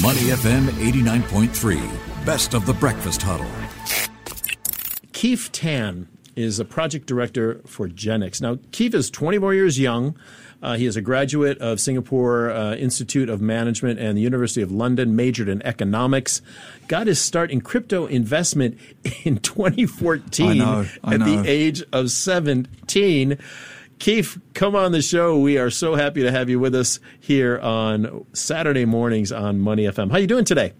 Money FM 89.3, best of the breakfast huddle. Keith Tan is a project director for Genix. Now, Keith is 24 years young. Uh, he is a graduate of Singapore uh, Institute of Management and the University of London, majored in economics. Got his start in crypto investment in 2014 I know, I at know. the age of 17. Keith, come on the show. We are so happy to have you with us here on Saturday mornings on Money FM. How are you doing today?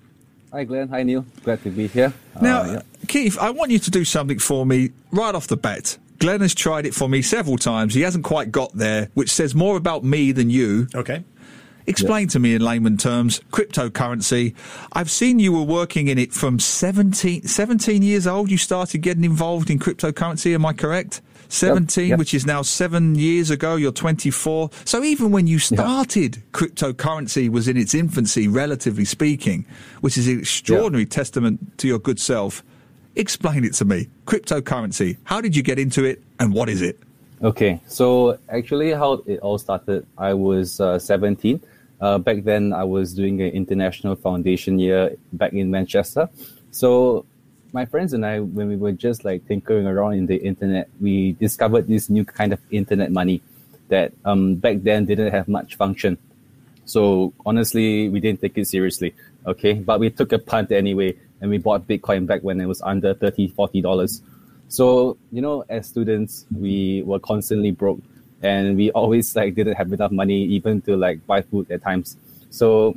Hi, Glenn. Hi, Neil. Glad to be here. Now, Uh, yeah. Keith, I want you to do something for me right off the bat. Glenn has tried it for me several times. He hasn't quite got there, which says more about me than you. Okay. Explain to me in layman terms cryptocurrency. I've seen you were working in it from 17, 17 years old. You started getting involved in cryptocurrency. Am I correct? 17, yep. which is now seven years ago. You're 24. So even when you started, cryptocurrency was in its infancy, relatively speaking, which is an extraordinary testament to your good self. Explain it to me. Cryptocurrency. How did you get into it and what is it? Okay, so actually, how it all started, I was uh, 17. Uh, back then, I was doing an international foundation year back in Manchester. So, my friends and I, when we were just like tinkering around in the internet, we discovered this new kind of internet money that um, back then didn't have much function. So honestly, we didn't take it seriously. Okay. But we took a punt anyway and we bought Bitcoin back when it was under 30 $40. So, you know, as students, we were constantly broke and we always like didn't have enough money even to like buy food at times. So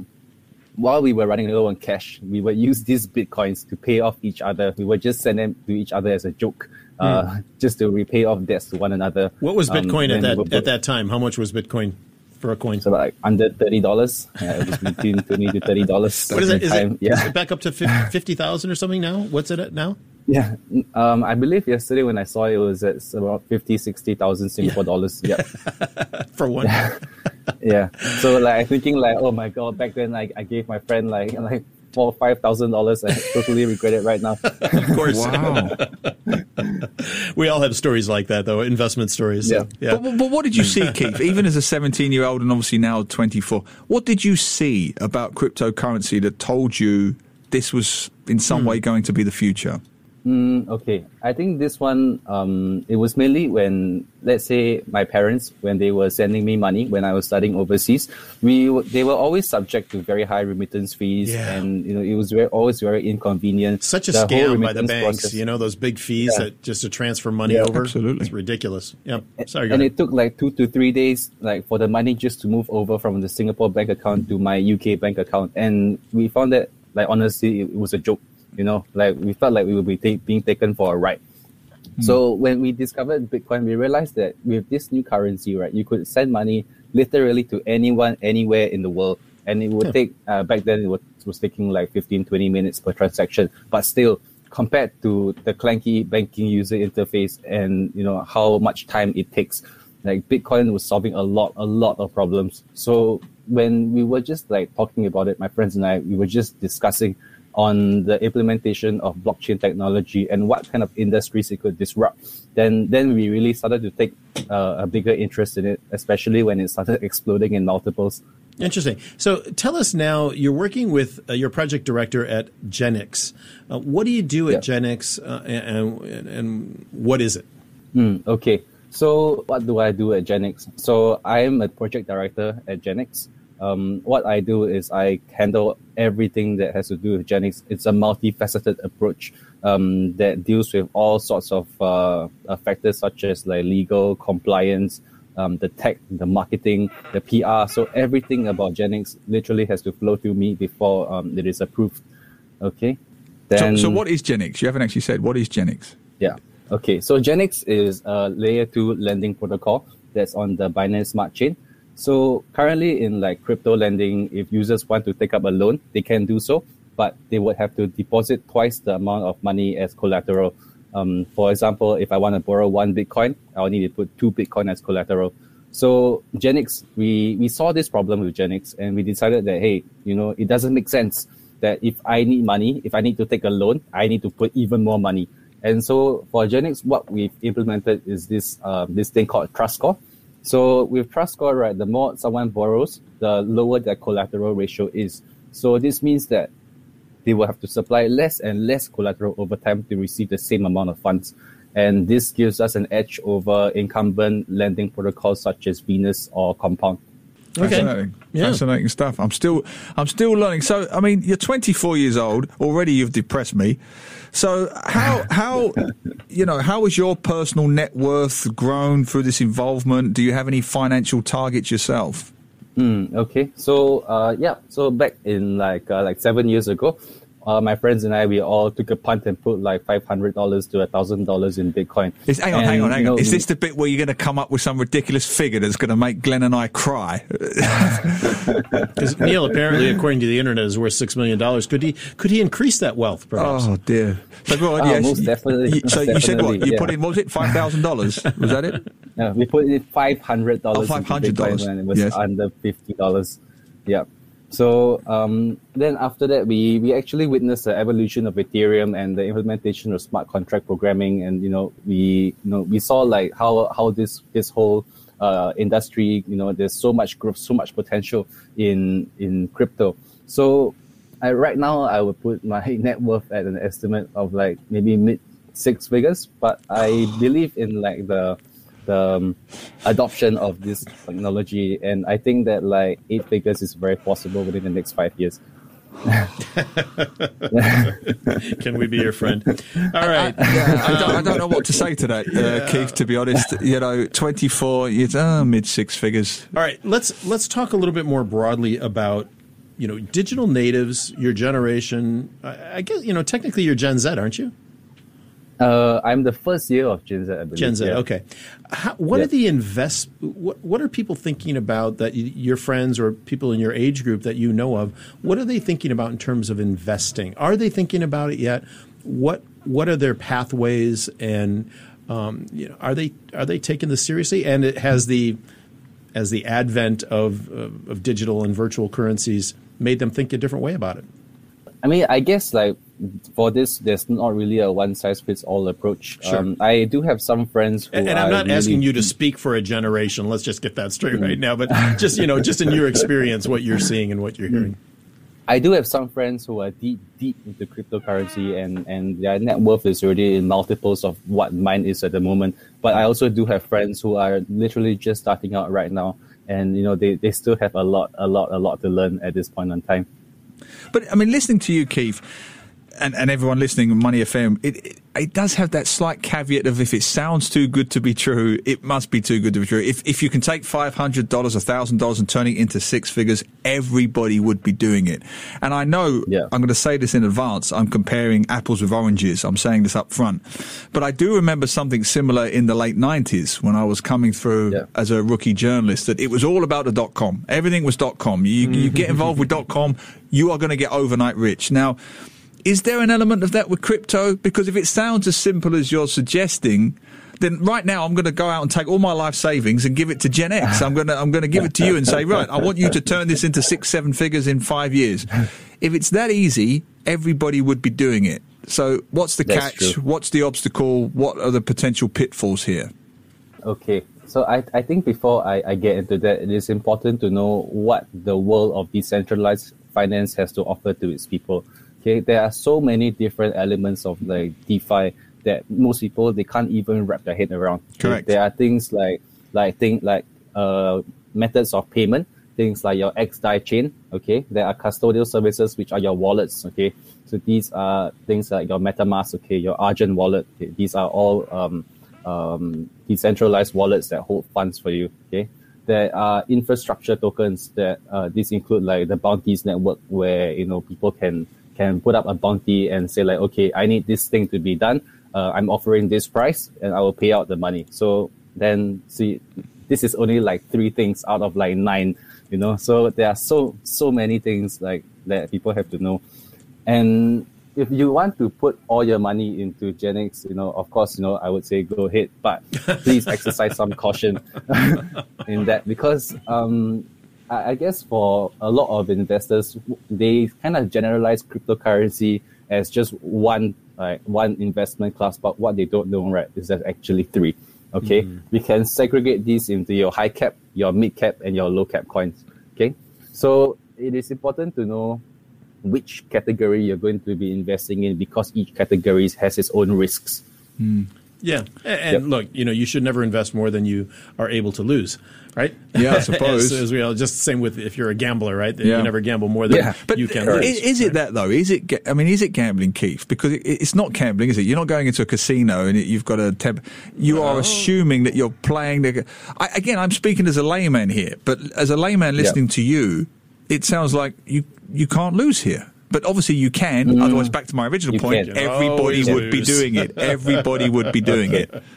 while we were running low on cash, we would use these bitcoins to pay off each other. We would just send them to each other as a joke, uh, just to repay off debts to one another. What was Um, Bitcoin when at that at that time? How much was Bitcoin for a coin? So like under thirty dollars. Yeah, it was between twenty to thirty dollars. What is it? Is it, is yeah, it back up to fif- 50,000 or something now? What's it at now? Yeah. Um, I believe yesterday when I saw it, it was at about 50, 60,000 Singapore dollars. Yeah, For one. yeah. So like I'm thinking like, oh my god, back then like I gave my friend like like four five thousand dollars. I totally regret it right now. of course. Wow. We all have stories like that, though, investment stories. So, Yeah. yeah. But, but what did you see, Keith? Even as a 17 year old and obviously now 24, what did you see about cryptocurrency that told you this was in some Hmm. way going to be the future? Mm, okay, I think this one um, it was mainly when let's say my parents when they were sending me money when I was studying overseas, we they were always subject to very high remittance fees, Yeah. and you know it was very, always very inconvenient. Such a The scam by the banks, process. you know, those big fees Yeah. that just to transfer money Yeah, over. absolutely. It's ridiculous. Yeah. Sorry, and ahead. it took like two to three days like for the money just to move over from the Singapore bank account to my UK bank account, and we found that like honestly it was a joke. You know, like we felt like we would be ta- being taken for a ride. So when we discovered Bitcoin, we realized that with this new currency, right, you could send money literally to anyone, anywhere in the world. And it would Yeah. take, uh, back then it was, was taking like 15, 20 minutes per transaction. But still, compared to the clanky banking user interface and, you know, how much time it takes, like Bitcoin was solving a lot, a lot of problems. So when we were just like talking about it, my friends and I, we were just discussing on the implementation of blockchain technology and what kind of industries it could disrupt, then then we really started to take uh, a bigger interest in it, especially when it started exploding in multiples. Interesting. So tell us now, you're working with uh, your project director at Genix. Uh, what do you do at Yeah. Genix uh, and, and, and what is it? Mm, okay, so what do I do at Genix? So I am a project director at Genix. Um, what I do is I handle everything that has to do with Genix. It's a multifaceted approach um, that deals with all sorts of uh, factors such as like legal, compliance, um, the tech, the marketing, the PR. So everything about Genix literally has to flow through me before um, it is approved. Okay. Then, so what is Genix? You haven't actually said what is Genix. yeah. Okay. So Genix is a layer two lending protocol that's on the Binance Smart Chain. So currently in like crypto lending, if users want to take up a loan, they can do so, but they would have to deposit twice the amount of money as collateral. Um, for example, if I want to borrow one Bitcoin, I'll need to put two Bitcoin as collateral. So Genix, we, we saw this problem with Genix and we decided that, hey, you know, it doesn't make sense that if I need money, if I need to take a loan, I need to put even more money. And so for Genix, what we've implemented is this um, this thing called trust score. So with trust score, right, the more someone borrows, the lower their collateral ratio is. So this means that they will have to supply less and less collateral over time to receive the same amount of funds. And this gives us an edge over incumbent lending protocols such as Venus or Compound. Okay. Fascinating. Yeah. Fascinating stuff. I'm still, I'm still learning. So, I mean, you're 24 years old already. You've depressed me. So, how, how, you know, how has your personal net worth grown through this involvement? Do you have any financial targets yourself? Mm, okay, so uh, yeah, so back in like uh, like seven years ago, uh, my friends and I we all took a punt and put like five hundred dollars to a thousand dollars in Bitcoin. Is, hang on, And, hang on, hang you on. know, Is this the bit where you're going to come up with some ridiculous figure that's going to make Glenn and I cry? Because Neil, apparently, according to the internet, is worth six million dollars. Could he could he increase that wealth? Perhaps. oh dear. So go on. Oh, yes. most definitely, You- so most you said what? You yeah. put in what was it? Five thousand dollars? Was that it? Yeah, we put in five hundred dollars. Oh, $500, it was yes. under fifty dollars. Yeah. So um, then after that, we we actually witnessed the evolution of Ethereum and the implementation of smart contract programming, and you know we you know we saw like how how this this whole uh, industry you know there's so much growth, so much potential in in crypto. So I, right now I would put my net worth at an estimate of like maybe mid six figures, but I believe in like the the um, adoption of this technology, and I think that like eight figures is very possible within the next five years. Can we be your friend? All right. I, don't, I don't know what to say to that, uh, Keith. To be honest, you know, 24, it's uh, mid six figures. All right, let's let's talk a little bit more broadly about you know digital natives, your generation. I, I guess you know technically you're Gen Z, aren't you? Uh, I'm the first year of Gen Z. I believe. Gen Z. yeah. Okay. How, what Yeah. are the invest? What What are people thinking about that? y- Your friends or people in your age group that you know of, what are they thinking about in terms of investing? Are they thinking about it yet? What What are their pathways? And um, you know, are they are they taking this seriously? And it has the as the advent of, of of digital and virtual currencies made them think a different way about it. I mean, I guess like for this, there's not really a one size fits all approach. Sure. Um, I do have some friends who And, and I'm are not asking you to speak for a generation. Let's just get that straight right now. But just you know, just in your experience, what you're seeing and what you're hearing. I do have some friends who are deep, deep into cryptocurrency, and and their net worth is already in multiples of what mine is at the moment. But I also do have friends who are literally just starting out right now, and you know they, they still have a lot, a lot, a lot to learn at this point in time. But I mean, listening to you, Keith, and, and everyone listening Money FM, it, it it does have that slight caveat of if it sounds too good to be true, it must be too good to be true. If if you can take five hundred dollars, thousand dollars, and turn it into six figures, everybody would be doing it. And I know Yeah. I'm going to say this in advance. I'm comparing apples with oranges. I'm saying this up front, but I do remember something similar in the late '90s when I was coming through Yeah. as a rookie journalist. That it was all about the dot com. Everything was dot com. You you get involved with dot com, you are going to get overnight rich. Now. Is there an element of that with crypto? Because if it sounds as simple as you're suggesting, then right now I'm going to go out and take all my life savings and give it to Gen X. I'm going to I'm going to give it to you and say, right, I want you to turn this into six, seven figures in five years. If it's that easy, everybody would be doing it. So what's the That's catch? true. What's the obstacle? What are the potential pitfalls here? Okay, so I, I think before I, I get into that, it is important to know what the world of decentralized finance has to offer to its people. Okay, there are so many different elements of like DeFi that most people they can't even wrap their head around. Correct. There are things like like thing like uh, methods of payment, things like your XDAI chain. Okay, there are custodial services which are your wallets. Okay, so these are things like your MetaMask. Okay, your Argent wallet. Okay, these are all um, um, decentralized wallets that hold funds for you. Okay, there are infrastructure tokens that uh, these include like the bounties network, where you know people can can put up a bounty and say like, okay, I need this thing to be done. Uh, I'm offering this price, and I will pay out the money. So then, see, this is only like three things out of like nine. You know, so there are so so many things like that people have to know. And if you want to put all your money into Gen X, you know, of course, you know, I would say go ahead, but please exercise some caution in that because um, I, I guess for a lot of investors, they kind of generalize cryptocurrency as just one like one investment class, but what they don't know, right, is that actually three. Okay, we can segregate these into your high cap, your mid cap, and your low cap coins. Okay, so it is important to know which category you're going to be investing in because each category has its own risks. Mm. Yeah, and, yep. look, you know, you should never invest more than you are able to lose, right? Yeah, I suppose. as, as, we all just the same with if you're a gambler, right? Yeah. You never gamble more than yeah. but you can. Is, is it that though? Is it? I mean, is it gambling, Keith? Because it, it's not gambling, is it? You're not going into a casino and you've got a temp. You are assuming that you're playing. The, I, again, I'm speaking as a layman here, but as a layman listening to you, it sounds like you you can't lose here. But obviously you can. Mm. Otherwise, back to my original you point, can. everybody would be doing it. Everybody would be doing it.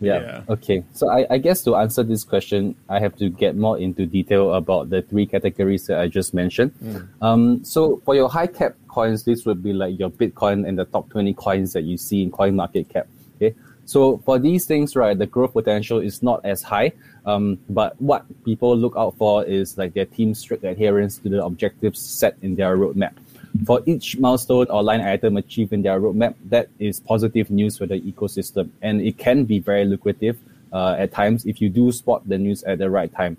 Yeah. yeah. Okay. So I, I, guess to answer this question, I have to get more into detail about the three categories that I just mentioned. Mm. Um, so for your high cap coins, this would be like your Bitcoin and the top 20 coins that you see in Coin Market Cap. Okay. So for these things, right, the growth potential is not as high. Um, but what people look out for is like their team's strict adherence to the objectives set in their roadmap. For each milestone or line item achieved in their roadmap, that is positive news for the ecosystem. And it can be very lucrative uh, at times if you do spot the news at the right time.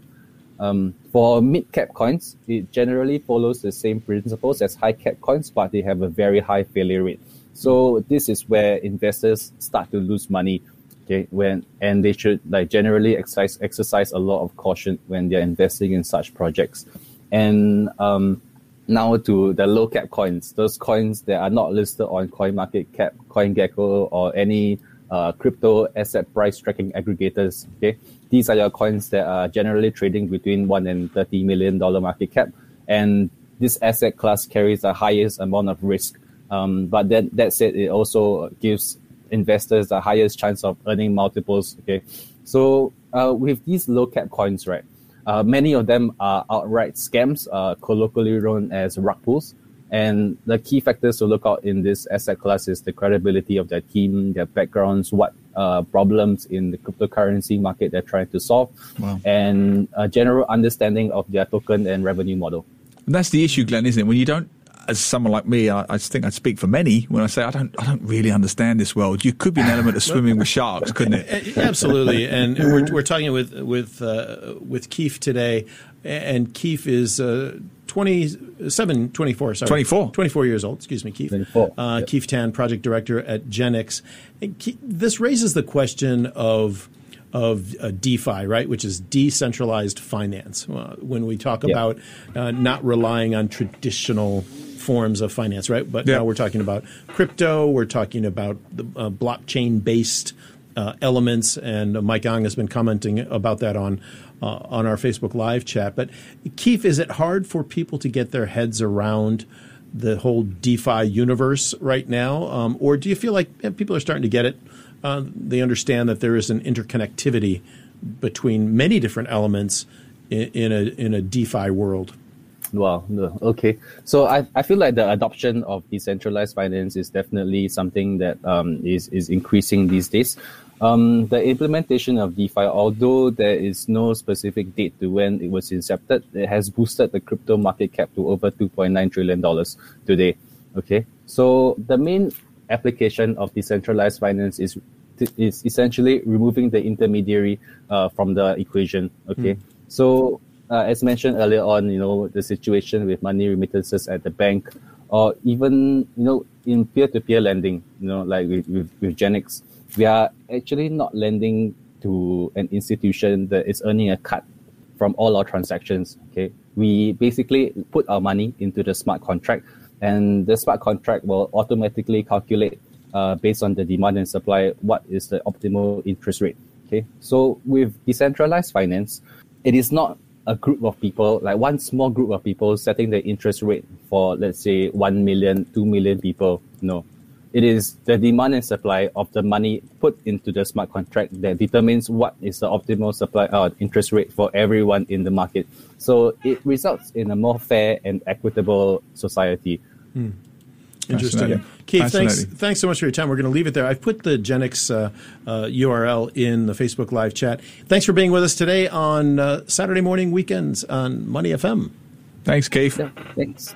Um, for mid cap coins, it generally follows the same principles as high cap coins, but they have a very high failure rate. So this is where investors start to lose money. Okay, when and they should like generally exercise exercise a lot of caution when they're investing in such projects. And um, now to the low cap coins, those coins that are not listed on CoinMarketCap, CoinGecko, or any uh, crypto asset price tracking aggregators. Okay, these are your coins that are generally trading between one and thirty million dollar market cap, and this asset class carries the highest amount of risk. Um, but then that said, it also gives investors the highest chance of earning multiples. Okay, so uh, with these low cap coins, right? Uh, many of them are outright scams, uh, colloquially known as rug pulls. And the key factors to look out in this asset class is the credibility of their team, their backgrounds, what uh, problems in the cryptocurrency market they're trying to solve, wow. and a general understanding of their token and revenue model. And that's the issue, Glenn, isn't it? When you don't as someone like me, I, I, think I speak for many when I say I don't, I don't really understand this world. You could be an element of swimming with sharks, couldn't it? Absolutely, and we're, we're talking with with uh, with Keith today, and Keith is. Uh, 27, 24, sorry. 24. 24 years old, excuse me, Keith. 24. Uh, yep. Keith Tan, project director at Genex. This raises the question of of uh, DeFi, right, which is decentralized finance. Uh, when we talk about uh, not relying on traditional forms of finance, right? But now we're talking about crypto, we're talking about the uh, blockchain based uh, elements, and Mike Ang has been commenting about that on. Uh, on our Facebook Live chat. But Keith, is it hard for people to get their heads around the whole DeFi universe right now? Um, or do you feel like people are starting to get it? Uh, they understand that there is an interconnectivity between many different elements in, in a in a DeFi world. Wow. Okay. So I, I feel like the adoption of decentralized finance is definitely something that um, is is increasing these days. Um, the implementation of DeFi, although there is no specific date to when it was incepted, it has boosted the crypto market cap to over $2.9 trillion today. Okay. So the main application of decentralized finance is is essentially removing the intermediary uh, from the equation. Okay, mm. so uh, as mentioned earlier on, you know the situation with money remittances at the bank, or even you know in peer-to-peer lending, you know like with with, with Genex, we are actually not lending to an institution that is earning a cut from all our transactions. Okay, we basically put our money into the smart contract, and the smart contract will automatically calculate uh, based on the demand and supply, what is the optimal interest rate? Okay, so with decentralized finance, it is not a group of people, like one small group of people setting the interest rate for, let's say, 1 million, 2 million people. No, it is the demand and supply of the money put into the smart contract that determines what is the optimal supply uh, interest rate for everyone in the market. So it results in a more fair and equitable society. Hmm. Interesting. Keith, thanks, thanks so much for your time. We're going to leave it there. I've put the Genex uh, uh, URL in the Facebook Live chat. Thanks for being with us today on uh, Saturday morning weekends on Money FM. Thanks, Keith. Yeah, thanks.